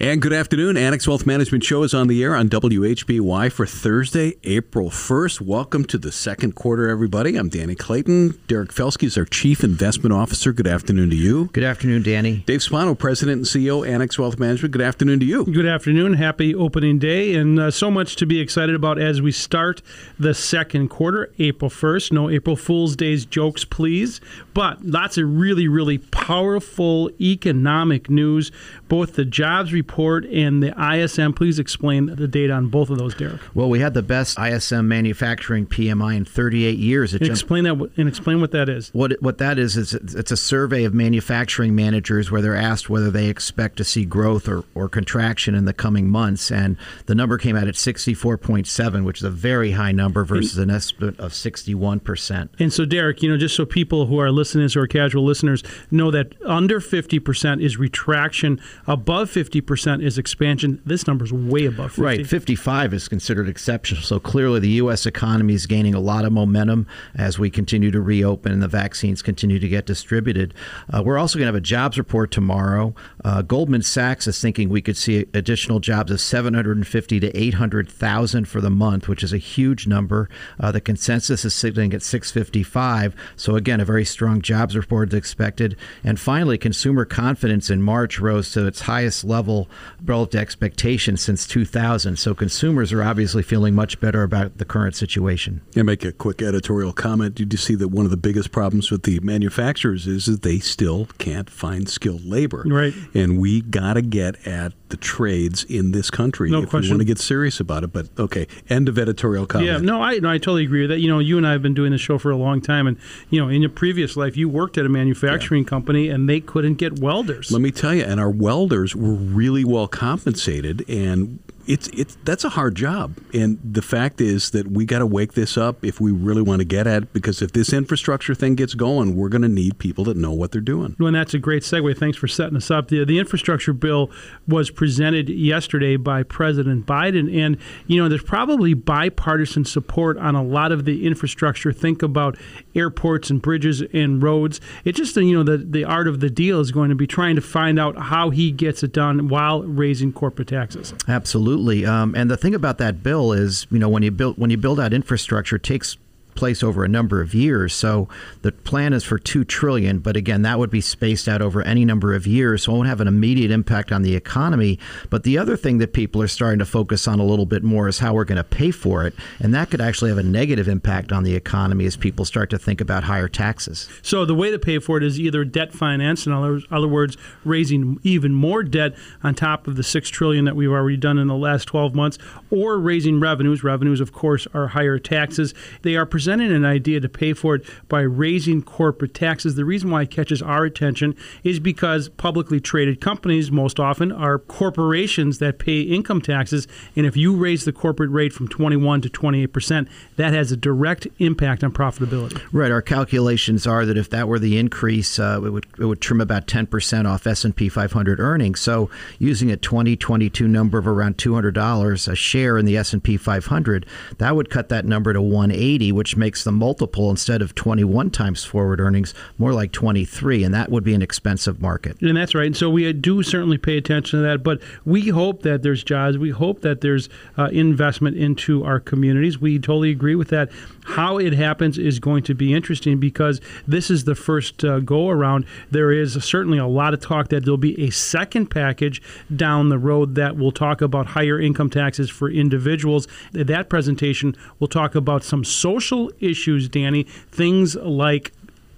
And good afternoon. Annex Wealth Management Show is on the air on WHBY for Thursday, April 1st. Welcome to the second quarter, everybody. I'm Danny Clayton. Derek Felsky is our Chief Investment Officer. Good afternoon to you. Good afternoon, Danny. Dave Spano, President and CEO, Annex Wealth Management. Good afternoon to you. Good afternoon. Happy opening day, and uh, so much to be excited about as we start the second quarter, April 1st. No April Fool's Days jokes, please, but lots of really, really powerful economic news, both the jobs report report and the ISM. Please explain the data on both of those, Derek. Well, we had the best ISM manufacturing PMI in 38 years. It and explain that and explain what that is. What what that is is it's a survey of manufacturing managers where they're asked whether they expect to see growth or, or contraction in the coming months, and the number came out at 64.7, which is a very high number versus an estimate of 61 percent. And so, Derek, you know, just so people who are listening who are casual listeners know that under 50 percent is retraction, above 50 percent percent is expansion. This number is way above 50. Right, 55 is considered exceptional. So clearly, the U.S. economy is gaining a lot of momentum as we continue to reopen and the vaccines continue to get distributed. Uh, we're also going to have a jobs report tomorrow. Uh, Goldman Sachs is thinking we could see additional jobs of 750 to 800,000 for the month, which is a huge number. Uh, the consensus is sitting at 655. So again, a very strong jobs report is expected. And finally, consumer confidence in March rose to its highest level relative to expectations since 2000. So consumers are obviously feeling much better about the current situation. Yeah, make a quick editorial comment. Did you see that one of the biggest problems with the manufacturers is that they still can't find skilled labor? Right. And we got to get at the trades in this country no if question. we want to get serious about it. But okay, end of editorial comment. Yeah, no, I no, I totally agree with that. You know, you and I have been doing this show for a long time, and you know, in your previous life, you worked at a manufacturing yeah. company, and they couldn't get welders. Let me tell you, and our welders were really well compensated, and it's it's that's a hard job. And the fact is that we got to wake this up if we really want to get at it. Because if this infrastructure thing gets going, we're going to need people that know what they're doing. Well, and that's a great segue. Thanks for setting us up. The the infrastructure bill was presented yesterday by President Biden, and you know there's probably bipartisan support on a lot of the infrastructure. Think about airports and bridges and roads. It's just you know the the art of the deal is going to be trying to find out how he gets it done while raising corporate taxes. Absolutely. Absolutely. Um, and the thing about that bill is, you know, when you build when you build out infrastructure, it takes place over a number of years. So the plan is for two trillion, but again, that would be spaced out over any number of years, so it won't have an immediate impact on the economy. But the other thing that people are starting to focus on a little bit more is how we're going to pay for it, and that could actually have a negative impact on the economy as people start to think about higher taxes. So the way to pay for it is either debt finance, in other, words, raising even more debt on top of the six trillion that we've already done in the last 12 months, or raising revenues. Revenues, of course, are higher taxes. They are presenting an idea to pay for it by raising corporate taxes. The reason why it catches our attention is because publicly traded companies most often are corporations that pay income taxes. And if you raise the corporate rate from 21 to 28 percent, that has a direct impact on profitability. Right. Our calculations are that if that were the increase, uh, it would it would trim about 10 percent off S&P 500 earnings. So using a 2022 number of around $200 a share in the S&P 500, that would cut that number to 180, which makes the multiple instead of 21 times forward earnings more like 23, and that would be an expensive market. And that's right. And so we do certainly pay attention to that, but we hope that there's jobs. We hope that there's uh, investment into our communities. We totally agree with that. How it happens is going to be interesting because this is the first uh, go around. There is certainly a lot of talk that there'll be a second package down the road that will talk about higher income taxes for individuals. That presentation will talk about some social issues, Danny, things like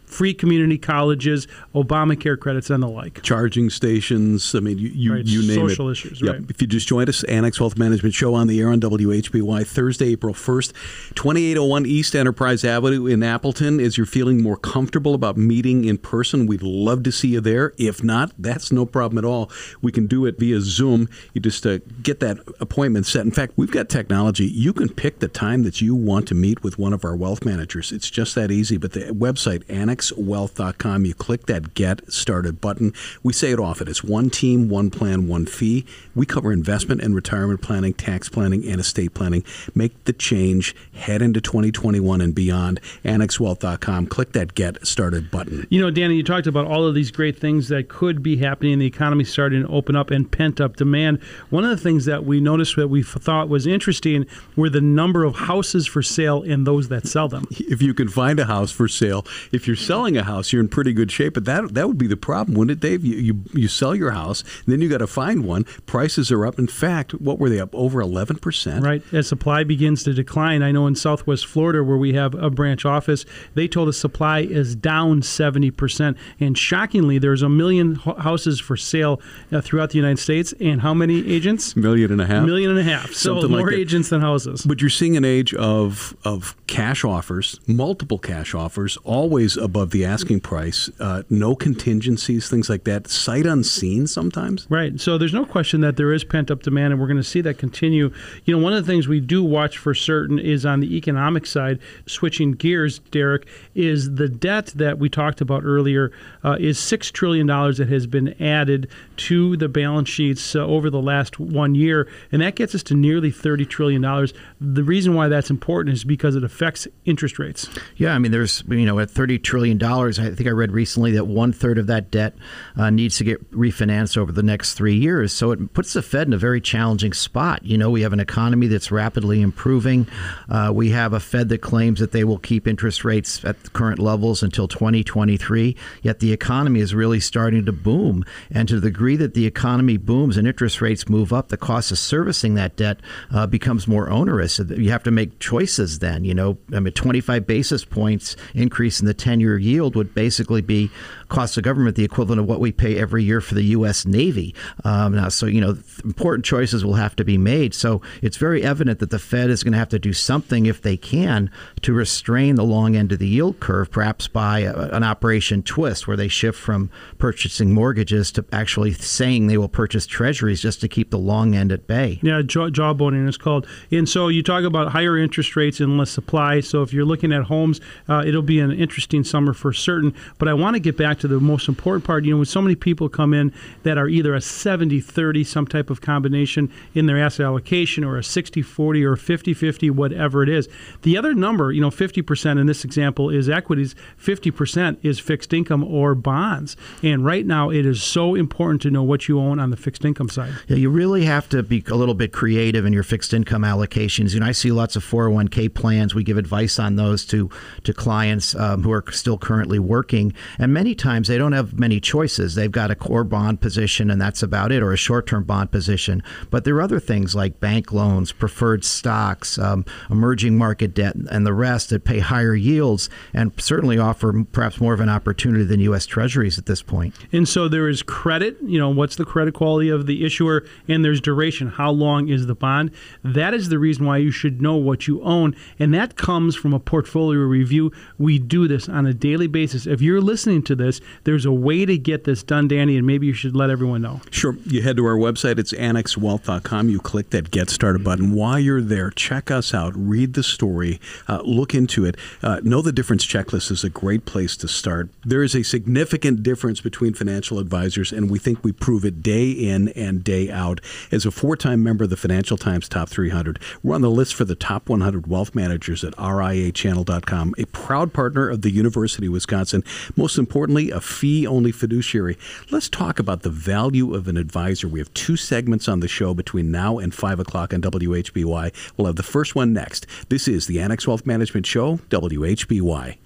free community colleges, Obamacare credits, and the like. Charging stations. I mean, you, you, Right, you name it. social issues, Yep. right. If you just joined us, Annex Wealth Management Show on the air on WHBY Thursday, April 1st, 2801 East Enterprise Avenue in Appleton. As you're feeling more comfortable about meeting in person, we'd love to see you there. If not, that's no problem at all. We can do it via Zoom. You just uh, get that appointment set. In fact, we've got technology. You can pick the time that you want to meet with one of our wealth managers. It's just that easy. But the website, annexwealth.com, you click that Get Started button. We say it often. It's one team, one plan, one fee. We cover investment and retirement planning, tax planning, and estate planning. Make the change. Head into 2021 and beyond. Annexwealth.com. Click that Get Started button. You know, Danny, you talked about all of these great things that could be happening in the economy starting to open up and pent up demand. One of the things that we noticed that we thought was interesting were the number of houses for sale and those that sell them. if you can find a house for sale. If you're selling a house, you're in pretty good shape. But that that would be the problem, wouldn't it, Dave? You you, you sell your house, then you got to find one. Prices are up. In fact, what were they up over eleven percent? Right. As supply begins to decline, I know in Southwest Florida, where we have a branch office, they told us supply is down 70%. And shockingly, there's a million houses for sale uh, throughout the United States. And how many agents? Million and a half. Million and a half. So Something more that. agents than houses. But you're seeing an age of of cash offers, multiple cash offers, always above the asking price. Uh, no contingencies, things like that. Sight unseen sometimes. Right. So there's no question that there is pent up demand, and we're going to see that continue. You know, one of the things we do watch for certain is on the economic side, switching gears, Derek, is the debt that we talked about earlier uh, is $6 trillion that has been added to the balance sheets uh, over the last one year, and that gets us to nearly $30 trillion. The reason why that's important is because it affects interest rates. Yeah, I mean, there's you know at thirty trillion dollars. I think I read recently that one third of that debt uh, needs to get refinanced over the next three years. So it puts the Fed in a very challenging spot. You know, we have an economy that's rapidly improving. Uh, we have a Fed that claims that they will keep interest rates at current levels until 2023. Yet the economy is really starting to boom, and to the degree that the economy booms and interest rates move up, the cost of servicing that debt uh, becomes more onerous. You have to make choices then. You know, I mean, 25 basis points increase in the 10 yield would basically be cost of government the equivalent of what we pay every year for the U.S. Navy. Um, now, so, you know, important choices will have to be made. So it's very evident that the Fed is going to have to do something if they can to restrain the long end of the yield curve, perhaps by a, an operation twist where they shift from purchasing mortgages to actually saying they will purchase treasuries just to keep the long end at bay. Yeah, jaw, jawboning is called. And so you talk about higher interest rates and less supply. So if you're looking at homes, uh, it'll be an interesting summer for certain. But I want to get back to the most important part. You know, when so many people come in that are either a 70 30, some type of combination in their asset allocation, or a 60 40 or 50 50, whatever it is. The other number, you know, 50% in this example is equities, 50% is fixed income or bonds. And right now, it is so important to know what you own on the fixed income side. Yeah, you really have to be a little bit creative in your fixed income allocations. You know, I see lots of 401k plans. We give advice on those to to clients um, who are still currently working, and many times they don't have many choices. They've got a core bond position, and that's about it, or a short-term bond position. But there are other things like bank loans, preferred stocks, um, emerging market debt, and the rest that pay higher yields and certainly offer perhaps more of an opportunity than U.S. Treasuries at this point. And so there is credit, you know, what's the credit quality of the issuer, and there's duration. How long is the bond? That is the reason why you should know what you own. And that comes from a portfolio review. We do this on a daily basis. If you're listening to this, there's a way to get this done, Danny, and maybe you should let everyone know. Sure. You head to our website, it's annexwealth.com. You click that Get Started button. While you're there, check us out, read the story, uh, look into it. Uh, know the Difference Checklist is a great place to start. There is a significant difference between financial advisors, and we think we prove it day in and day out. As a four time member of the Financial Times Top 300, we're on the list for the top 100 wealth managers at RIAchannel.com, a proud partner of the University of Wisconsin. Most importantly, a fee only fiduciary. Let's talk about the value of an advisor. We have two segments on the show between now and 5 o'clock on WHBY. We'll have the first one next. This is the Annex Wealth Management Show, WHBY.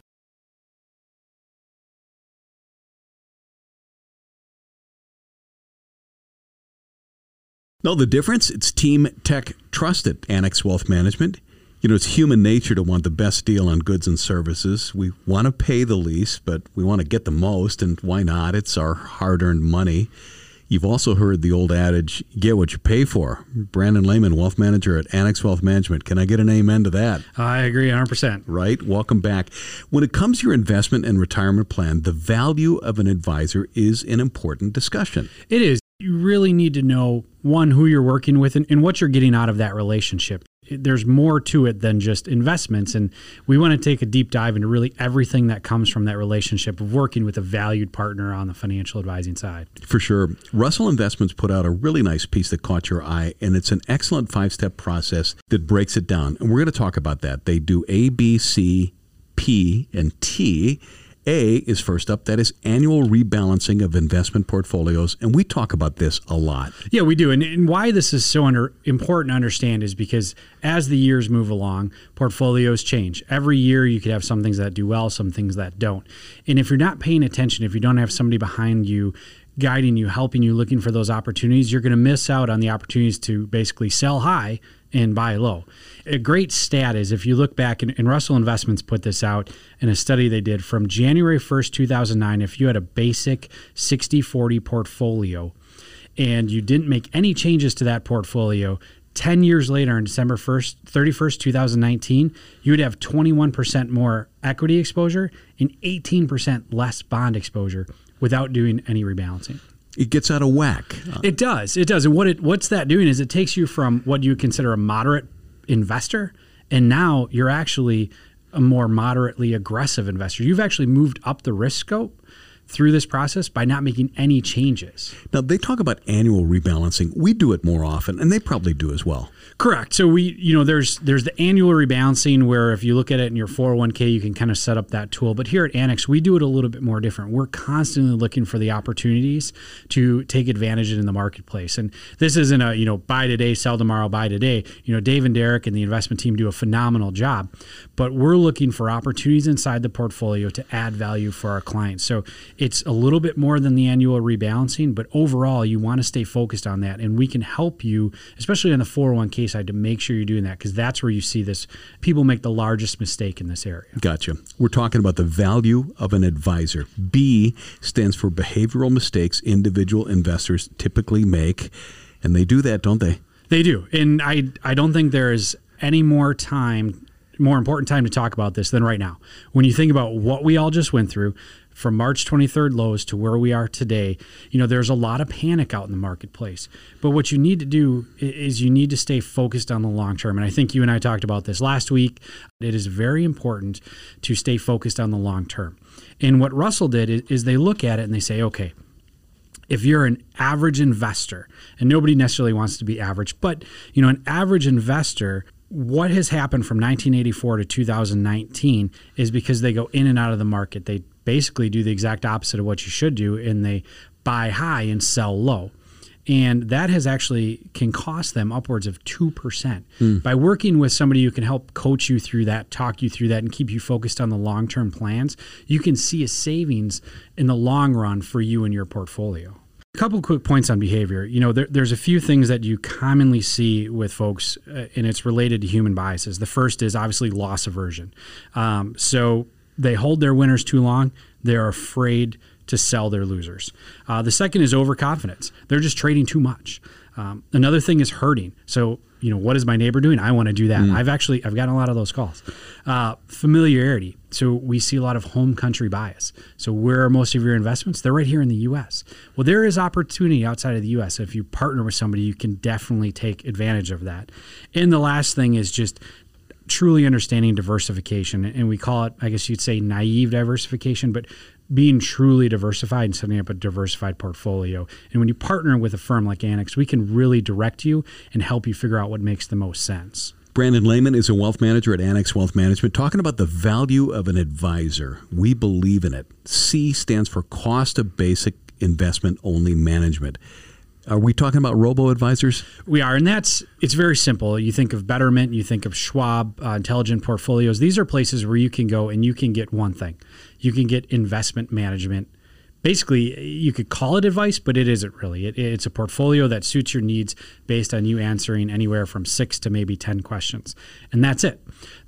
Know the difference? It's Team Tech Trusted Annex Wealth Management. You know, it's human nature to want the best deal on goods and services. We want to pay the least, but we want to get the most, and why not? It's our hard earned money. You've also heard the old adage, get what you pay for. Brandon Lehman, wealth manager at Annex Wealth Management. Can I get an amen to that? I agree 100%. Right? Welcome back. When it comes to your investment and retirement plan, the value of an advisor is an important discussion. It is. You really need to know, one, who you're working with and, and what you're getting out of that relationship there's more to it than just investments. And we want to take a deep dive into really everything that comes from that relationship of working with a valued partner on the financial advising side. For sure. Russell investments put out a really nice piece that caught your eye and it's an excellent five step process that breaks it down. And we're going to talk about that. They do a b c p and t a is first up. That is annual rebalancing of investment portfolios. And we talk about this a lot. Yeah, we do. And, and why this is so under, important to understand is because as the years move along, portfolios change. Every year, you could have some things that do well, some things that don't. And if you're not paying attention, if you don't have somebody behind you, guiding you, helping you, looking for those opportunities, you're going to miss out on the opportunities to basically sell high and buy low. A great stat is if you look back, and, and, Russell Investments put this out in a study they did from January 1st, 2009, if you had a basic 60 40 portfolio and you didn't make any changes to that portfolio, 10 years later on December 1st, 31st, 2019, you would have 21% more equity exposure and 18% less bond exposure without doing any rebalancing it gets out of whack. It does. It does. And what it what's that doing is it takes you from what you consider a moderate investor and now you're actually a more moderately aggressive investor. You've actually moved up the risk scope through this process by not making any changes. Now, they talk about annual rebalancing. We do it more often, and they probably do as well. Correct. So we, you know, there's there's the annual rebalancing where if you look at it in your 401k, you can kind of set up that tool. But here at Annex, we do it a little bit more different. We're constantly looking for the opportunities to take advantage in the marketplace. And this isn't a, you know, buy today, sell tomorrow, buy today. You know, Dave and Derek and the investment team do a phenomenal job. But we're looking for opportunities inside the portfolio to add value for our clients. So it's a little bit more than the annual rebalancing, but overall, you want to stay focused on that. And we can help you, especially on the 401k side, to make sure you're doing that because that's where you see this. People make the largest mistake in this area. Gotcha. We're talking about the value of an advisor. B stands for behavioral mistakes individual investors typically make. And they do that, don't they? They do. And I, I don't think there is any more time more important time to talk about this than right now. When you think about what we all just went through, from March 23rd lows to where we are today, you know, there's a lot of panic out in the marketplace. But what you need to do is you need to stay focused on the long term. And I think you and I talked about this last week. It is very important to stay focused on the long term. And what Russell did is they look at it and they say, okay, if you're an average investor, and nobody necessarily wants to be average, but you know, an average investor what has happened from 1984 to 2019 is because they go in and out of the market. They basically do the exact opposite of what you should do, and they buy high and sell low. And that has actually can cost them upwards of 2%. Mm. By working with somebody who can help coach you through that, talk you through that, and keep you focused on the long term plans, you can see a savings in the long run for you and your portfolio. A couple quick points on behavior. You know, there, there's a few things that you commonly see with folks, uh, and it's related to human biases. The first is obviously loss aversion. Um, so they hold their winners too long. They're afraid to sell their losers. Uh, the second is overconfidence. They're just trading too much. Um, another thing is herding. So you know what is my neighbor doing i want to do that mm. i've actually i've gotten a lot of those calls uh, familiarity so we see a lot of home country bias so where are most of your investments they're right here in the us well there is opportunity outside of the us if you partner with somebody you can definitely take advantage of that and the last thing is just truly understanding diversification and we call it i guess you'd say naive diversification but being truly diversified and setting up a diversified portfolio. And when you partner with a firm like Annex, we can really direct you and help you figure out what makes the most sense. Brandon Lehman is a wealth manager at Annex Wealth Management, talking about the value of an advisor. We believe in it. C stands for cost of basic investment only management. Are we talking about robo advisors? We are, and that's it's very simple. You think of Betterment, you think of Schwab, uh, Intelligent Portfolios. These are places where you can go and you can get one thing: you can get investment management basically you could call it advice, but it isn't really. It, it's a portfolio that suits your needs based on you answering anywhere from six to maybe 10 questions. And that's it.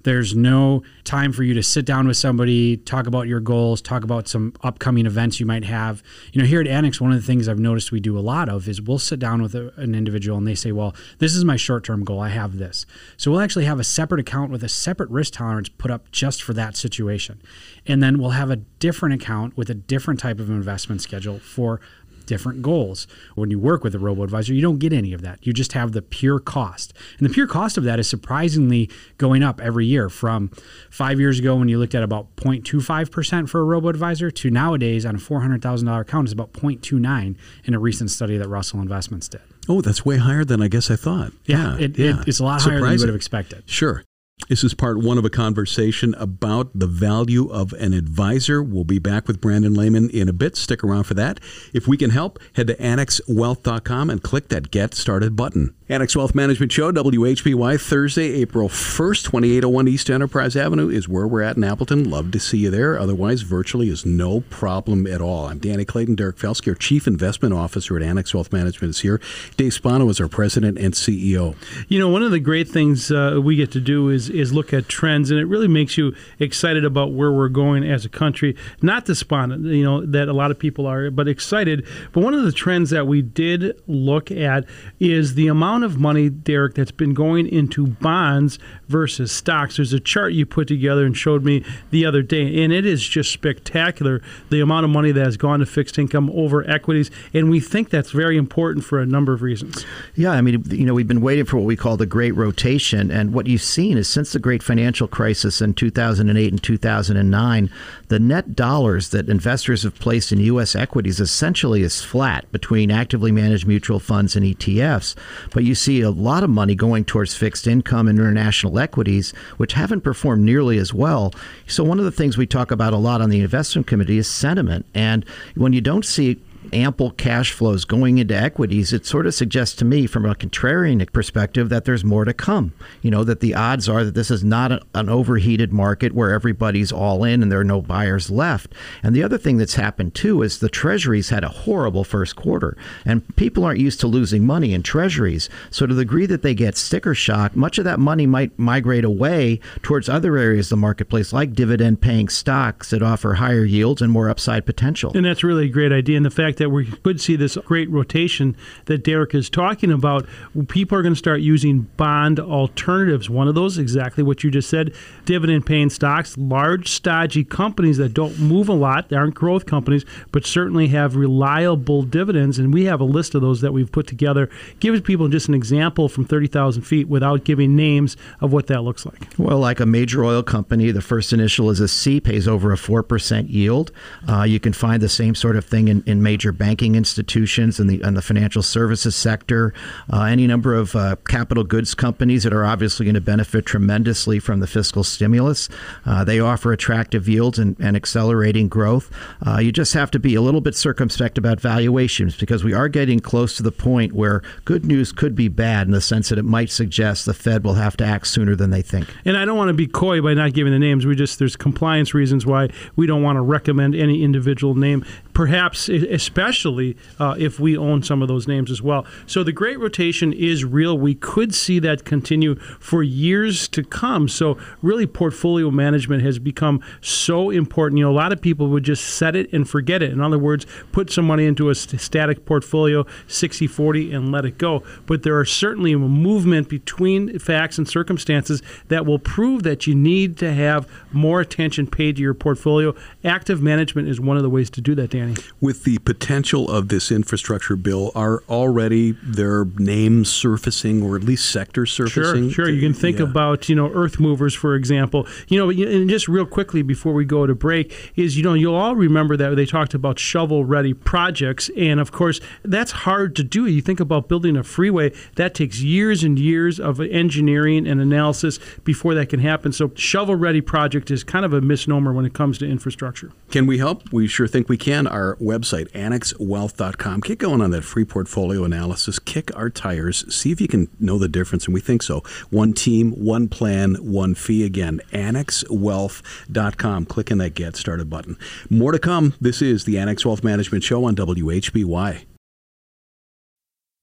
There's no time for you to sit down with somebody, talk about your goals, talk about some upcoming events you might have. You know, here at Annex, one of the things I've noticed we do a lot of is we'll sit down with a, an individual and they say, Well, this is my short term goal. I have this. So we'll actually have a separate account with a separate risk tolerance put up just for that situation. And then we'll have a different account with a different type of investment schedule for different goals. When you work with a robo advisor, you don't get any of that. You just have the pure cost. And the pure cost of that is surprisingly going up every year from five years ago when you looked at about 0.25% for a robo advisor to nowadays on a $400,000 account is about 0.29 in a recent study that Russell Investments did. Oh, that's way higher than I guess I thought. Yeah, yeah, it, yeah. It, it's a lot Surprising. higher than you would have expected. Sure. This is part one of a conversation about the value of an advisor. We'll be back with Brandon Lehman in a bit. Stick around for that. If we can help, head to annexwealth.com and click that Get Started button. Annex Wealth Management Show, WHBY, Thursday, April 1st, 2801 East Enterprise Avenue is where we're at in Appleton. Love to see you there. Otherwise, virtually is no problem at all. I'm Danny Clayton. Derek Felsky, our Chief Investment Officer at Annex Wealth Management, is here. Dave Spano is our President and CEO. You know, one of the great things uh, we get to do is, is look at trends, and it really makes you excited about where we're going as a country. Not despondent, you know, that a lot of people are, but excited. But one of the trends that we did look at is the amount of money, Derek, that's been going into bonds versus stocks. There's a chart you put together and showed me the other day, and it is just spectacular the amount of money that has gone to fixed income over equities. And we think that's very important for a number of reasons. Yeah, I mean, you know, we've been waiting for what we call the great rotation. And what you've seen is since the great financial crisis in 2008 and 2009, the net dollars that investors have placed in U.S. equities essentially is flat between actively managed mutual funds and ETFs. But you see a lot of money going towards fixed income and international equities, which haven't performed nearly as well. So, one of the things we talk about a lot on the investment committee is sentiment. And when you don't see ample cash flows going into equities, it sort of suggests to me, from a contrarian perspective, that there's more to come. You know, that the odds are that this is not a, an overheated market where everybody's all in and there are no buyers left. And the other thing that's happened too is the treasuries had a horrible first quarter, and people aren't used to losing money in treasuries. So, to the degree that they get sticker shock, much of that money might migrate away towards other areas of the marketplace, like dividend paying stocks that offer higher yields and more upside potential. And that's really a great idea. And the fact that we could see this great rotation that Derek is talking about. People are going to start using bond alternatives. One of those, exactly what you just said, dividend paying stocks, large, stodgy companies that don't move a lot. They aren't growth companies, but certainly have reliable dividends. And we have a list of those that we've put together. Give people just an example from 30,000 feet without giving names of what that looks like. Well, like a major oil company, the first initial is a C, pays over a 4% yield. Uh, you can find the same sort of thing in, in major banking institutions and the and the financial services sector, uh, any number of uh, capital goods companies that are obviously going to benefit tremendously from the fiscal stimulus. Uh, they offer attractive yields and, and accelerating growth. Uh, you just have to be a little bit circumspect about valuations because we are getting close to the point where good news could be bad in the sense that it might suggest the Fed will have to act sooner than they think. And I don't want to be coy by not giving the names. We just there's compliance reasons why we don't want to recommend any individual name. Perhaps especially uh, if we own some of those names as well. So the great rotation is real. We could see that continue for years to come. So really, portfolio management has become so important. You know, a lot of people would just set it and forget it. In other words, put some money into a st- static portfolio, 60 40, and let it go. But there are certainly a movement between facts and circumstances that will prove that you need to have more attention paid to your portfolio. Active management is one of the ways to do that, Danny. With the potential of this infrastructure bill are already their names surfacing, or at least sectors surfacing? Sure, sure. You can think yeah. about you know earth movers, for example. You know, and just real quickly before we go to break is you know you'll all remember that they talked about shovel-ready projects, and of course that's hard to do. You think about building a freeway that takes years and years of engineering and analysis before that can happen. So shovel-ready project is kind of a misnomer when it comes to infrastructure. Can we help? We sure think we can. Our website, annexwealth.com. Get going on that free portfolio analysis. Kick our tires. See if you can know the difference, and we think so. One team, one plan, one fee. Again, annexwealth.com. Click on that Get Started button. More to come. This is the Annex Wealth Management Show on WHBY.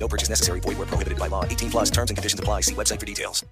No purchase necessary. Void where prohibited by law. 18 plus terms and conditions apply. See website for details.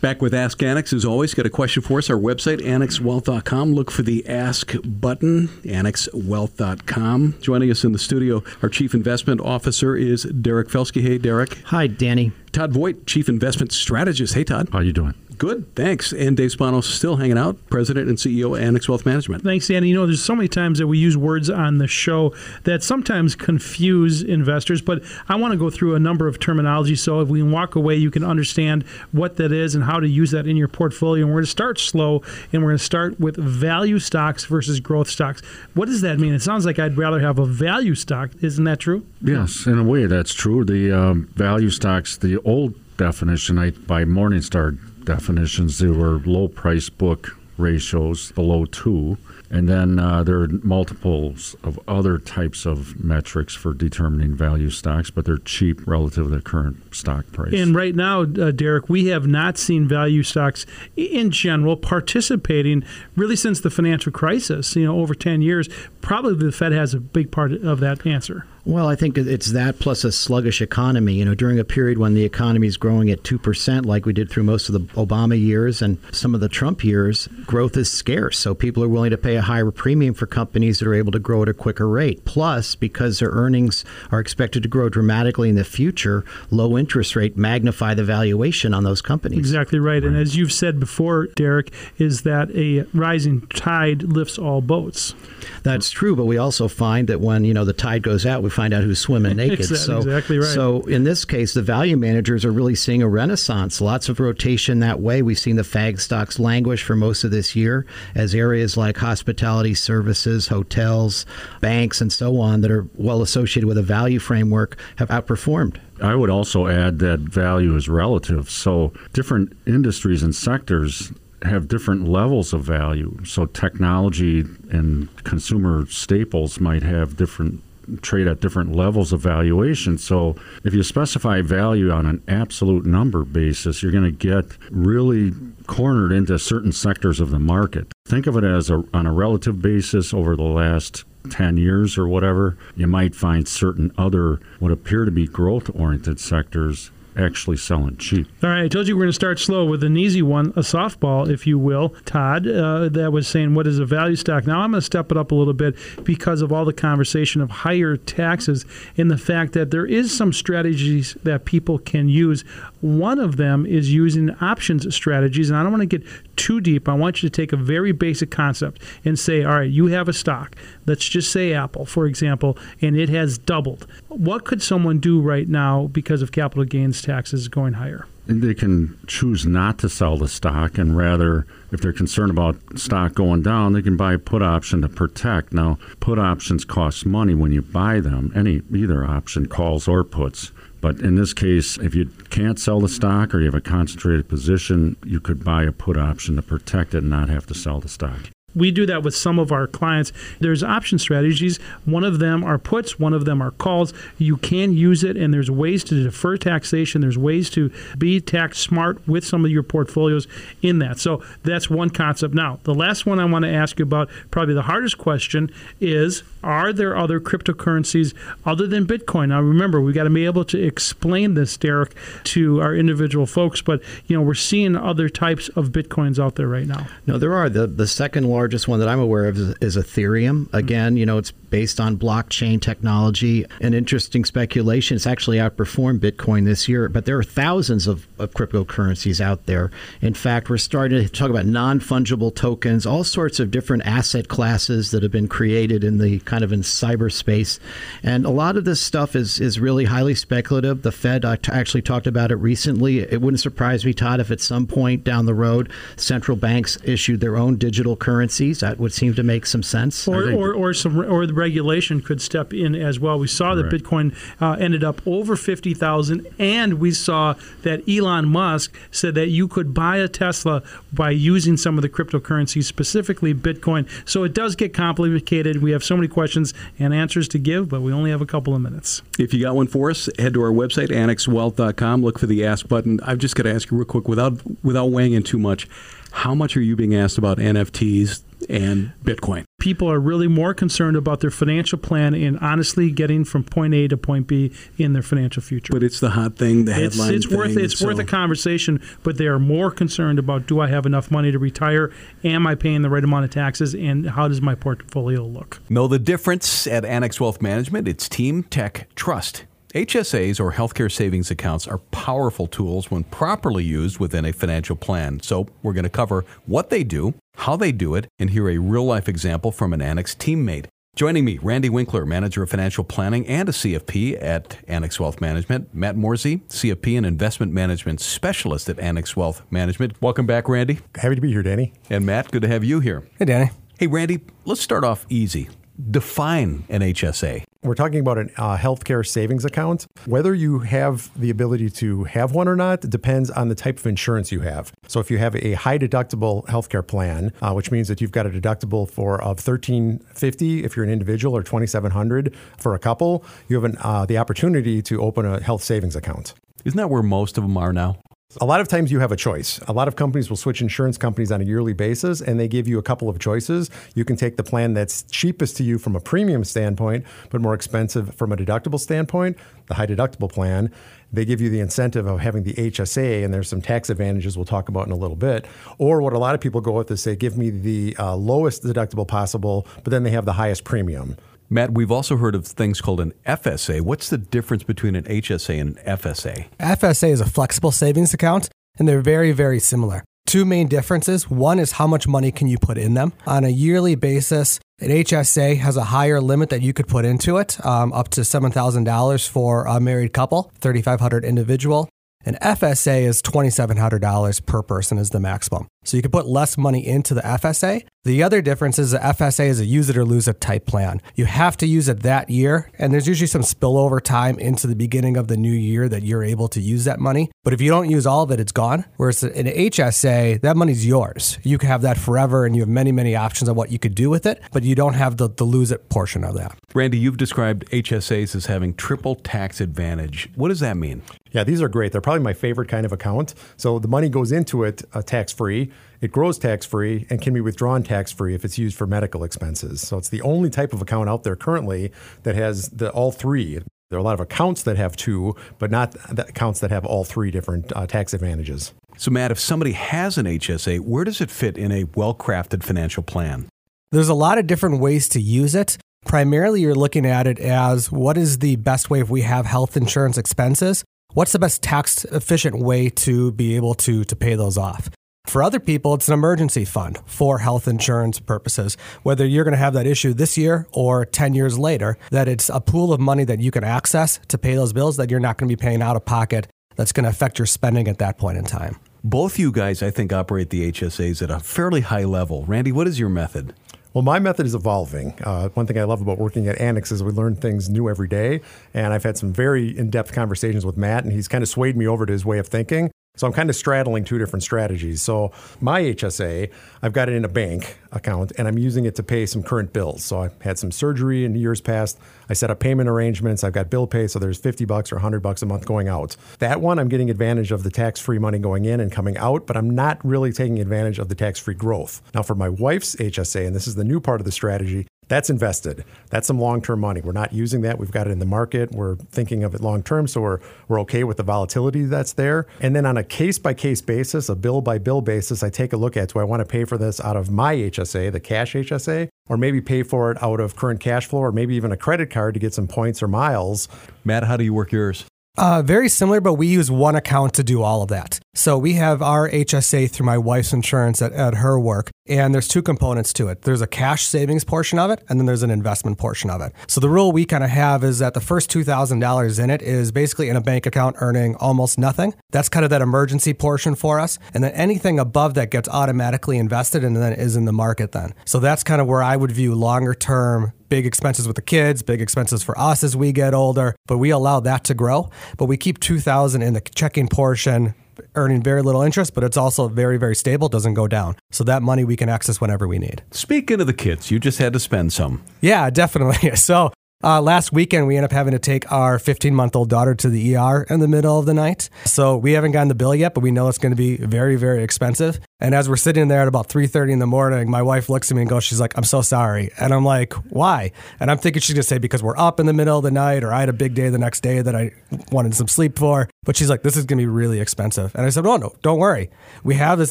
Back with Ask Annex as always. Got a question for us. Our website, annexwealth.com. Look for the Ask button, annexwealth.com. Joining us in the studio, our Chief Investment Officer is Derek Felsky. Hey, Derek. Hi, Danny. Todd Voigt, Chief Investment Strategist. Hey, Todd. How are you doing? Good, thanks. And Dave Spano's still hanging out, President and CEO of Annex Wealth Management. Thanks, Andy. You know, there's so many times that we use words on the show that sometimes confuse investors, but I want to go through a number of terminology so if we can walk away, you can understand what that is and how to use that in your portfolio. And we're going to start slow, and we're going to start with value stocks versus growth stocks. What does that mean? It sounds like I'd rather have a value stock. Isn't that true? Yes, in a way, that's true. The um, value stocks, the old definition I, by Morningstar definitions. There were low price book ratios below two. And then uh, there are multiples of other types of metrics for determining value stocks, but they're cheap relative to the current stock price. And right now, uh, Derek, we have not seen value stocks in general participating really since the financial crisis, you know, over 10 years. Probably the Fed has a big part of that answer. Well, I think it's that plus a sluggish economy. You know, during a period when the economy is growing at 2%, like we did through most of the Obama years and some of the Trump years, growth is scarce. So people are willing to pay a higher premium for companies that are able to grow at a quicker rate. Plus, because their earnings are expected to grow dramatically in the future, low interest rate magnify the valuation on those companies. Exactly right. right. And as you've said before, Derek, is that a rising tide lifts all boats. That's true, but we also find that when, you know, the tide goes out, we find out who's swimming naked. exactly, so, exactly right. So in this case, the value managers are really seeing a renaissance. Lots of rotation that way. We've seen the FAANG stocks languish for most of this year as areas like hospitality services, hotels, banks, and so on that are well associated with a value framework have outperformed. I would also add that value is relative. So different industries and sectors have different levels of value. So technology and consumer staples might have different trade at different levels of valuation. So if you specify value on an absolute number basis, you're going to get really cornered into certain sectors of the market. Think of it as a, on a relative basis over the last 10 years or whatever, you might find certain other what appear to be growth oriented sectors actually selling cheap. All right, I told you we're going to start slow with an easy one, a softball, if you will. Todd, uh, that was saying, what is a value stock? Now I'm going to step it up a little bit because of all the conversation of higher taxes and the fact that there is some strategies that people can use. One of them is using options strategies, and I don't want to get too deep. I want you to take a very basic concept and say, all right, you have a stock. Let's just say Apple, for example, and it has doubled. What could someone do right now because of capital gains taxes going higher? they can choose not to sell the stock and rather, if they're concerned about stock going down, they can buy a put option to protect. Now, put options cost money when you buy them, any either option, calls or puts. But in this case, if you can't sell the stock or you have a concentrated position, you could buy a put option to protect it and not have to sell the stock we do that with some of our clients. There's option strategies. One of them are puts, one of them are calls. You can use it, and there's ways to defer taxation. There's ways to be tax smart with some of your portfolios in that. So that's one concept. Now, the last one I want to ask you about, probably the hardest question, is are there other cryptocurrencies other than Bitcoin? Now, remember, we've got to be able to explain this, Derek, to our individual folks. But you know, we're seeing other types of Bitcoins out there right now. No, there are. the The second largest one that I'm aware of is, is Ethereum. Again, you know, it's based on blockchain technology. An interesting speculation. It's actually outperformed Bitcoin this year, but there are thousands of, of cryptocurrencies out there. In fact, we're starting to talk about non fungible tokens, all sorts of different asset classes that have been created in the kind of in cyberspace. And a lot of this stuff is, is really highly speculative. The Fed actually talked about it recently. It wouldn't surprise me, Todd, if at some point down the road, central banks issued their own digital currencies. That would seem to make some sense. Or, or, or some or the regulation could step in as well. We saw that Bitcoin uh, ended up over 50,000, and we saw that Elon Musk said that you could buy a Tesla by using some of the cryptocurrencies, specifically Bitcoin. So it does get complicated. We have so many questions and answers to give, but we only have a couple of minutes. If you got one for us, head to our website, annexwealth.com, look for the Ask button. I've just got to ask you real quick, without, without weighing in too much, how much are you being asked about NFTs and Bitcoin? People are really more concerned about their financial plan and honestly getting from point A to point B in their financial future. But it's the hot thing, the headline. It's, it's worth it's so. worth a conversation. But they are more concerned about do I have enough money to retire? Am I paying the right amount of taxes? And how does my portfolio look? Know the difference at Annex Wealth Management? It's Team Tech Trust. HSAs or healthcare savings accounts are powerful tools when properly used within a financial plan. So, we're going to cover what they do, how they do it, and hear a real life example from an Annex teammate. Joining me, Randy Winkler, Manager of Financial Planning and a CFP at Annex Wealth Management. Matt Morsey, CFP and Investment Management Specialist at Annex Wealth Management. Welcome back, Randy. Happy to be here, Danny. And Matt, good to have you here. Hey, Danny. Hey, Randy, let's start off easy. Define an HSA. We're talking about a uh, healthcare savings account. Whether you have the ability to have one or not depends on the type of insurance you have. So if you have a high deductible healthcare plan, uh, which means that you've got a deductible for of 1350 if you're an individual or 2700 for a couple, you have an, uh, the opportunity to open a health savings account. Isn't that where most of them are now? A lot of times you have a choice. A lot of companies will switch insurance companies on a yearly basis and they give you a couple of choices. You can take the plan that's cheapest to you from a premium standpoint, but more expensive from a deductible standpoint, the high deductible plan. They give you the incentive of having the HSA, and there's some tax advantages we'll talk about in a little bit. Or what a lot of people go with is say, give me the uh, lowest deductible possible, but then they have the highest premium. Matt, we've also heard of things called an FSA. What's the difference between an HSA and an FSA? FSA is a flexible savings account, and they're very, very similar. Two main differences. One is how much money can you put in them. On a yearly basis, an HSA has a higher limit that you could put into it, um, up to $7,000 for a married couple, 3500 individual. An FSA is $2,700 per person is the maximum. So you can put less money into the FSA. The other difference is the FSA is a use it or lose it type plan. You have to use it that year, and there's usually some spillover time into the beginning of the new year that you're able to use that money. But if you don't use all of it, it's gone. Whereas in an HSA, that money's yours. You can have that forever, and you have many, many options on what you could do with it, but you don't have the, the lose it portion of that. Randy, you've described HSAs as having triple tax advantage. What does that mean? Yeah, these are great. They're probably my favorite kind of account. So the money goes into it uh, tax free. It grows tax free and can be withdrawn tax free if it's used for medical expenses. So it's the only type of account out there currently that has the all three. There are a lot of accounts that have two, but not the accounts that have all three different uh, tax advantages. So, Matt, if somebody has an HSA, where does it fit in a well crafted financial plan? There's a lot of different ways to use it. Primarily, you're looking at it as what is the best way if we have health insurance expenses? what's the best tax efficient way to be able to, to pay those off? For other people, it's an emergency fund for health insurance purposes. Whether you're going to have that issue this year or 10 years later, that it's a pool of money that you can access to pay those bills that you're not going to be paying out of pocket that's going to affect your spending at that point in time. Both you guys, I think, operate the HSAs at a fairly high level. Randy, what is your method? Well, my method is evolving. Uh, one thing I love about working at Annex is we learn things new every day. And I've had some very in depth conversations with Matt, and he's kind of swayed me over to his way of thinking. So I'm kind of straddling two different strategies. So my HSA, I've got it in a bank account and I'm using it to pay some current bills. So I had some surgery in years past. I set up payment arrangements. I've got bill pay, so there's 50 bucks or 100 bucks a month going out. That one I'm getting advantage of the tax-free money going in and coming out, but I'm not really taking advantage of the tax-free growth. Now for my wife's HSA, and this is the new part of the strategy, that's invested. That's some long-term money. We're not using that. We've got it in the market. We're thinking of it long-term, so we're we're okay with the volatility that's there. And then on a case-by-case basis, a bill-by-bill basis, I take a look at do I want to pay for this out of my HSA, the cash HSA, or maybe pay for it out of current cash flow, or maybe even a credit card to get some points or miles. Matt, how do you work yours? Uh, very similar, but we use one account to do all of that. So we have our HSA through my wife's insurance at, at her work, and there's two components to it. There's a cash savings portion of it, and then there's an investment portion of it. So the rule we kind of have is that the first $2,000 in it is basically in a bank account earning almost nothing. That's kind of that emergency portion for us. And then anything above that gets automatically invested and then is in the market then. So that's kind of where I would view longer term big expenses with the kids, big expenses for us as we get older, but we allow that to grow. But we keep 2000 in the checking portion earning very little interest, but it's also very, very stable, doesn't go down. So that money we can access whenever we need. Speaking of the kids, you just had to spend some. Yeah, definitely. So uh, last weekend, we ended up having to take our 15 month old daughter to the ER in the middle of the night. So we haven't gotten the bill yet, but we know it's going to be very, very expensive. And as we're sitting there at about 3:30 in the morning, my wife looks at me and goes, "She's like, I'm so sorry." And I'm like, "Why?" And I'm thinking she's to say because we're up in the middle of the night, or I had a big day the next day that I wanted some sleep for. But she's like, "This is to be really expensive." And I said, "Oh no, don't worry. We have this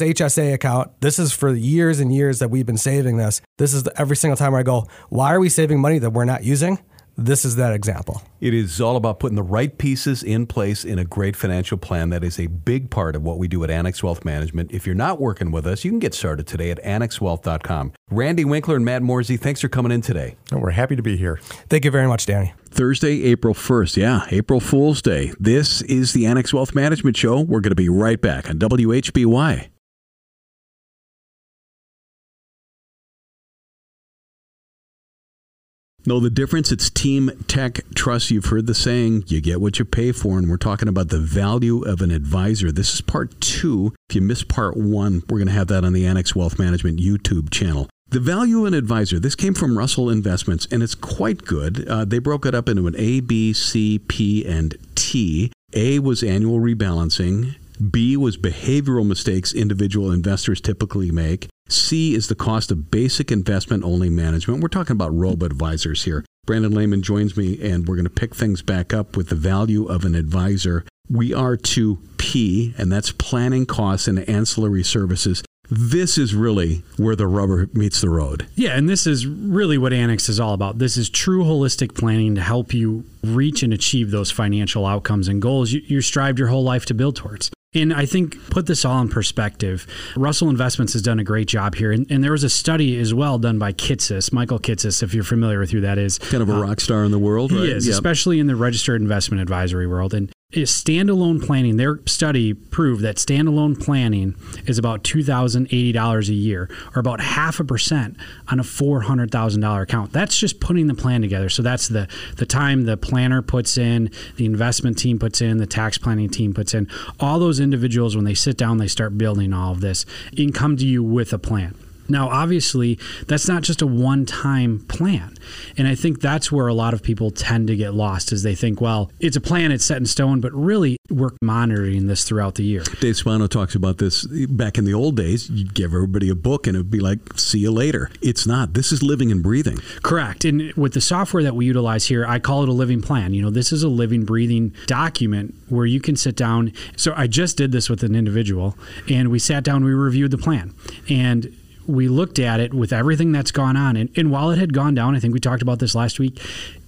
HSA account. This is for years and years that we've been saving this. This is the, every single time where I go, why are we saving money that we're not using?" This is that example. It is all about putting the right pieces in place in a great financial plan. That is a big part of what we do at Annex Wealth Management. If you're not working with us, you can get started today at annexwealth.com. Randy Winkler and Matt Morsey, thanks for coming in today. And we're happy to be here. Thank you very much, Danny. Thursday, April 1st. Yeah, April Fool's Day. This is the Annex Wealth Management Show. We're going to be right back on WHBY. Know the difference? It's Team Tech Trust. You've heard the saying, you get what you pay for. And we're talking about the value of an advisor. This is part two. If you missed part one, we're going to have that on the Annex Wealth Management YouTube channel. The value of an advisor, this came from Russell Investments, and it's quite good. Uh, they broke it up into an A, B, C, P, and T. A was annual rebalancing. B was behavioral mistakes individual investors typically make. C is the cost of basic investment only management. We're talking about robo advisors here. Brandon Lehman joins me, and we're going to pick things back up with the value of an advisor. We are to P, and that's planning costs and ancillary services. This is really where the rubber meets the road. Yeah, and this is really what Annex is all about. This is true holistic planning to help you reach and achieve those financial outcomes and goals you, you strived your whole life to build towards. And I think put this all in perspective. Russell Investments has done a great job here. And, and, there was a study as well done by Kitces, Michael Kitces, if you're familiar with who that is. Kind of a uh, rock star in the world, he right? is, yep. especially in the registered investment advisory world. And standalone planning, their study proved that standalone planning is about $2,080 a year, or about half a percent on a $400,000 account. That's just putting the plan together. So that's the, the time the planner puts in, the investment team puts in, the tax planning team puts in. All those individuals, when they sit down, they start building all of this and come to you with a plan. Now, obviously, that's not just a one time plan. And I think that's where a lot of people tend to get lost is they think, well, it's a plan, it's set in stone, but really we're monitoring this throughout the year. Dave Spano talks about this back in the old days. You'd give everybody a book and it'd be like, see you later. It's not. This is living and breathing. Correct. And with the software that we utilize here, I call it a living plan. You know, this is a living, breathing document where you can sit down. So I just did this with an individual and we sat down, we reviewed the plan. And we looked at it with everything that's gone on. And, and while it had gone down, I think we talked about this last week,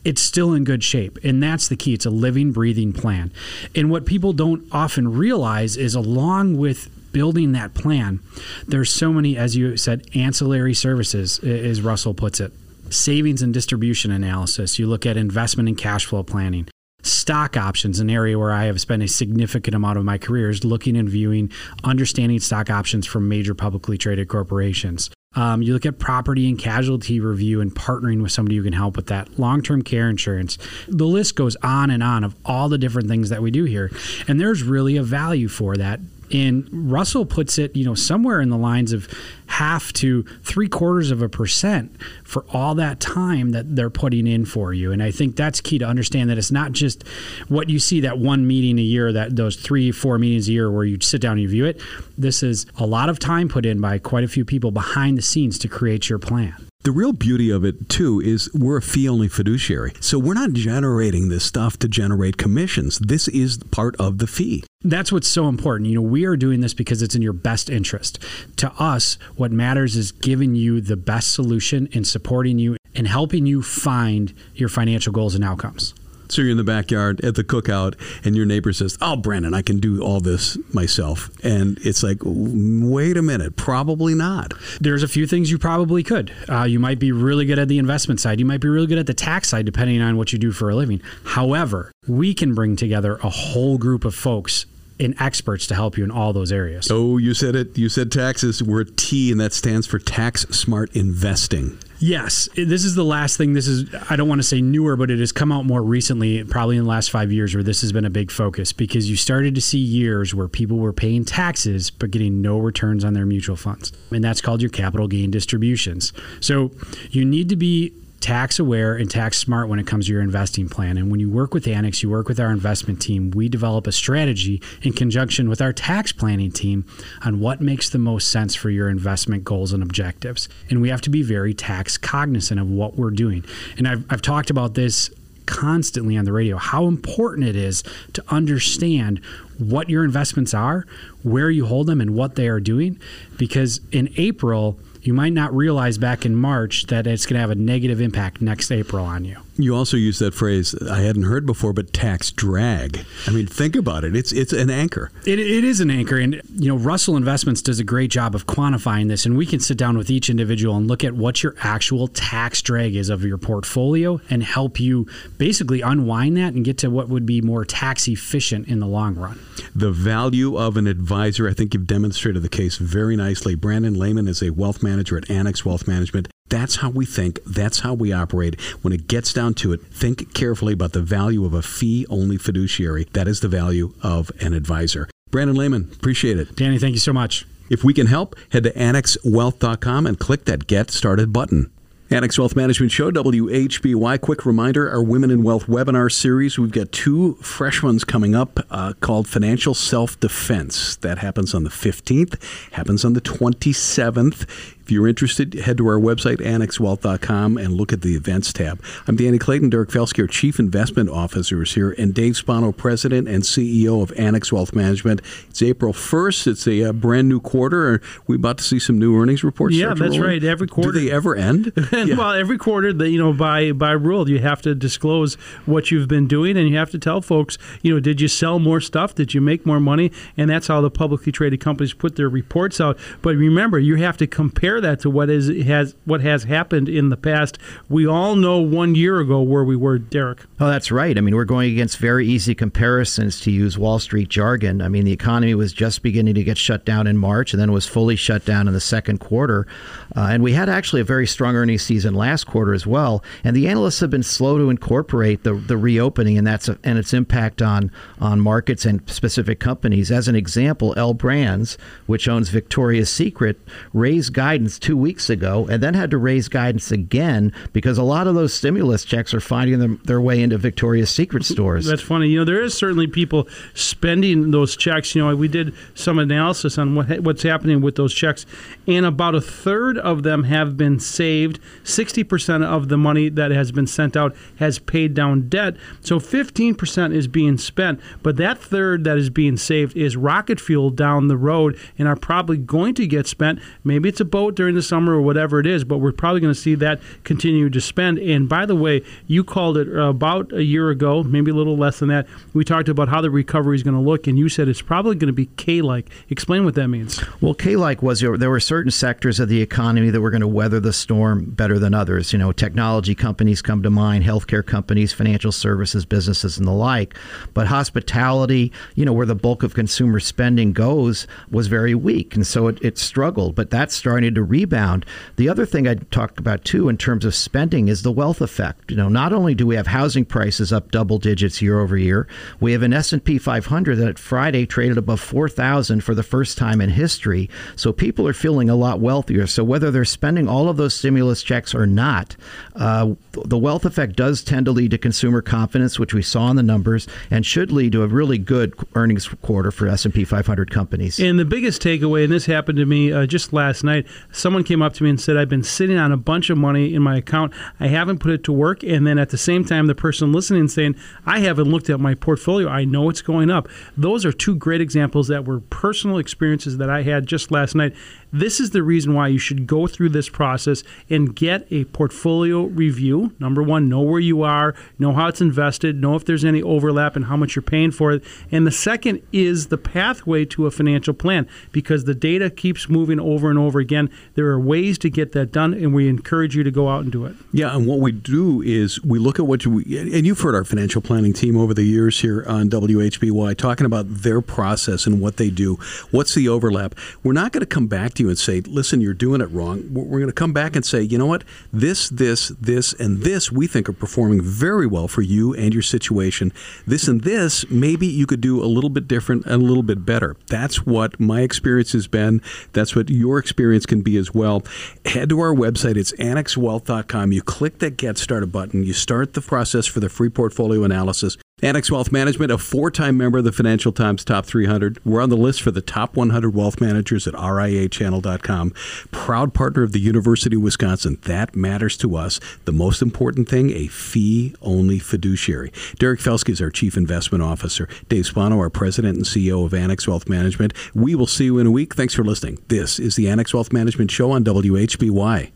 it's still in good shape. And that's the key. It's a living, breathing plan. And what people don't often realize is along with building that plan, there's so many, as you said, ancillary services, as Russell puts it. Savings and distribution analysis. You look at investment and cash flow planning Stock options, an area where I have spent a significant amount of my career, is looking and viewing, understanding stock options from major publicly traded corporations. Um, you look at property and casualty review and partnering with somebody who can help with that. Long term care insurance. The list goes on and on of all the different things that we do here. And there's really a value for that and Russell puts it, you know, somewhere in the lines of half to three quarters of a percent for all that time that they're putting in for you. And I think that's key to understand that it's not just what you see that one meeting a year, that those three, four meetings a year where you sit down and you view it. This is a lot of time put in by quite a few people behind the scenes to create your plan. The real beauty of it, too, is we're a fee only fiduciary. So we're not generating this stuff to generate commissions. This is part of the fee. That's what's so important. You know, we are doing this because it's in your best interest. To us, what matters is giving you the best solution and supporting you and helping you find your financial goals and outcomes. So you're in the backyard at the cookout, and your neighbor says, "Oh, Brandon, I can do all this myself." And it's like, wait a minute, probably not. There's a few things you probably could. Uh, you might be really good at the investment side. You might be really good at the tax side, depending on what you do for a living. However, we can bring together a whole group of folks and experts to help you in all those areas. Oh, you said it. You said taxes. We're T, and that stands for tax smart investing. Yes, this is the last thing. This is, I don't want to say newer, but it has come out more recently, probably in the last five years, where this has been a big focus because you started to see years where people were paying taxes but getting no returns on their mutual funds. And that's called your capital gain distributions. So you need to be tax aware and tax smart when it comes to your investing plan. And when you work with Annex, you work with our investment team, we develop a strategy in conjunction with our tax planning team on what makes the most sense for your investment goals and objectives. And we have to be very tax cognizant of what we're doing. And I've, I've talked about this constantly on the radio how important it is to understand what your investments are, where you hold them, and what they are doing. Because in April, you might not realize back in March that it's going to have a negative impact next April on you. You also use that phrase I hadn't heard before, but tax drag. I mean, think about it. It's it's an anchor. It, it is an anchor, and you know Russell Investments does a great job of quantifying this, and we can sit down with each individual and look at what your actual tax drag is of your portfolio, and help you basically unwind that and get to what would be more tax efficient in the long run. The value of an advisor. I think you've demonstrated the case very nicely. Brandon Lehman is a wealth manager at Annex Wealth Management. That's how we think. That's how we operate. When it gets down to it, think carefully about the value of a fee only fiduciary. That is the value of an advisor. Brandon Lehman, appreciate it. Danny, thank you so much. If we can help, head to annexwealth.com and click that Get Started button. Annex Wealth Management Show, WHBY. Quick reminder our Women in Wealth webinar series. We've got two fresh ones coming up uh, called Financial Self Defense. That happens on the 15th, happens on the 27th. If you're interested, head to our website, annexwealth.com, and look at the events tab. I'm Danny Clayton. Derek Felske, our Chief Investment Officer, is here, and Dave Spano, President and CEO of Annex Wealth Management. It's April 1st. It's a uh, brand new quarter. Are we about to see some new earnings reports? Yeah, that's right. Every quarter. Do they ever end? yeah. Well, every quarter, the, you know, by by rule, you have to disclose what you've been doing, and you have to tell folks, you know, did you sell more stuff? Did you make more money? And that's how the publicly traded companies put their reports out. But remember, you have to compare compare that to what is has what has happened in the past. We all know one year ago where we were, Derek. Oh, that's right. I mean, we're going against very easy comparisons to use Wall Street jargon. I mean, the economy was just beginning to get shut down in March, and then was fully shut down in the second quarter. Uh, and we had actually a very strong earnings season last quarter as well. And the analysts have been slow to incorporate the the reopening and that's a, and its impact on on markets and specific companies. As an example, L Brands, which owns Victoria's Secret, raised guidance guidance two weeks ago and then had to raise guidance again because a lot of those stimulus checks are finding them, their way into Victoria's Secret stores. That's funny. You know, there is certainly people spending those checks. You know, we did some analysis on what what's happening with those checks, and about a third of them have been saved. Sixty percent of the money that has been sent out has paid down debt. So fifteen percent is being spent, but that third that is being saved is rocket fuel down the road and are probably going to get spent. Maybe it's a boat during the summer or whatever it is, but we're probably going to see that continue to spend. And by the way, you called it uh, about a year ago, maybe a little less than that. We talked about how the recovery is going to look, and you said it's probably going to be K-like. Explain what that means. Well, K-like was there were certain sectors of the economy that were going to weather the storm better than others. You know, technology companies come to mind, healthcare companies, financial services businesses, and the like. But hospitality, you know, where the bulk of consumer spending goes, was very weak, and so it, it struggled. But that's starting to rebound. The other thing I'd talk about too, in terms of spending, is the wealth effect. You know, not only do we have housing prices up double digits year over year, we have an S and P 500 that Friday traded above 4,000 for the first time in history. So people are feeling a lot wealthier. So whether they're spending all of those stimulus checks or not, uh, the wealth effect does tend to lead to consumer confidence, which we saw in the numbers, and should lead to a really good earnings quarter for S and P 500 companies. And the biggest takeaway, and this happened to me uh, just last night, someone came up to me and said, "I've been sitting on a bunch of money in my account. I haven't put it to work." And then at the same time, the person listening saying, "I haven't looked at my portfolio. I know it's going up." Those are two great examples that were personal experiences that I had just last night. This is the reason why you should go through this process and get a portfolio review. Number one, know where you are, know how it's invested, know if there's any overlap and how much you're paying for it. And the second is the pathway to a financial plan because the data keeps moving over and over again. There are ways to get that done, and we encourage you to go out and do it. Yeah, and what we do is we look at what you, and you've heard our financial planning team over the years here on WHBY talking about their process and what they do. What's the overlap? We're not going to come back to you and say, listen, you're doing it wrong. We're going to come back and say, you know what? This, this, this, and this we think are performing very well for you and your situation. This and this, maybe you could do a little bit different and a little bit better. That's what my experience has been. That's what your experience can be as well. Head to our website. It's annexwealth.com. You click that Get Started button. You start the process for the free portfolio analysis. Annex Wealth Management, a four time member of the Financial Times Top 300. We're on the list for the top 100 wealth managers at RIAchannel.com. Proud partner of the University of Wisconsin. That matters to us. The most important thing, a fee only fiduciary. Derek Felske is our Chief Investment Officer. Dave Spano, our President and CEO of Annex Wealth Management. We will see you in a week. Thanks for listening. This is the Annex Wealth Management Show on WHBY.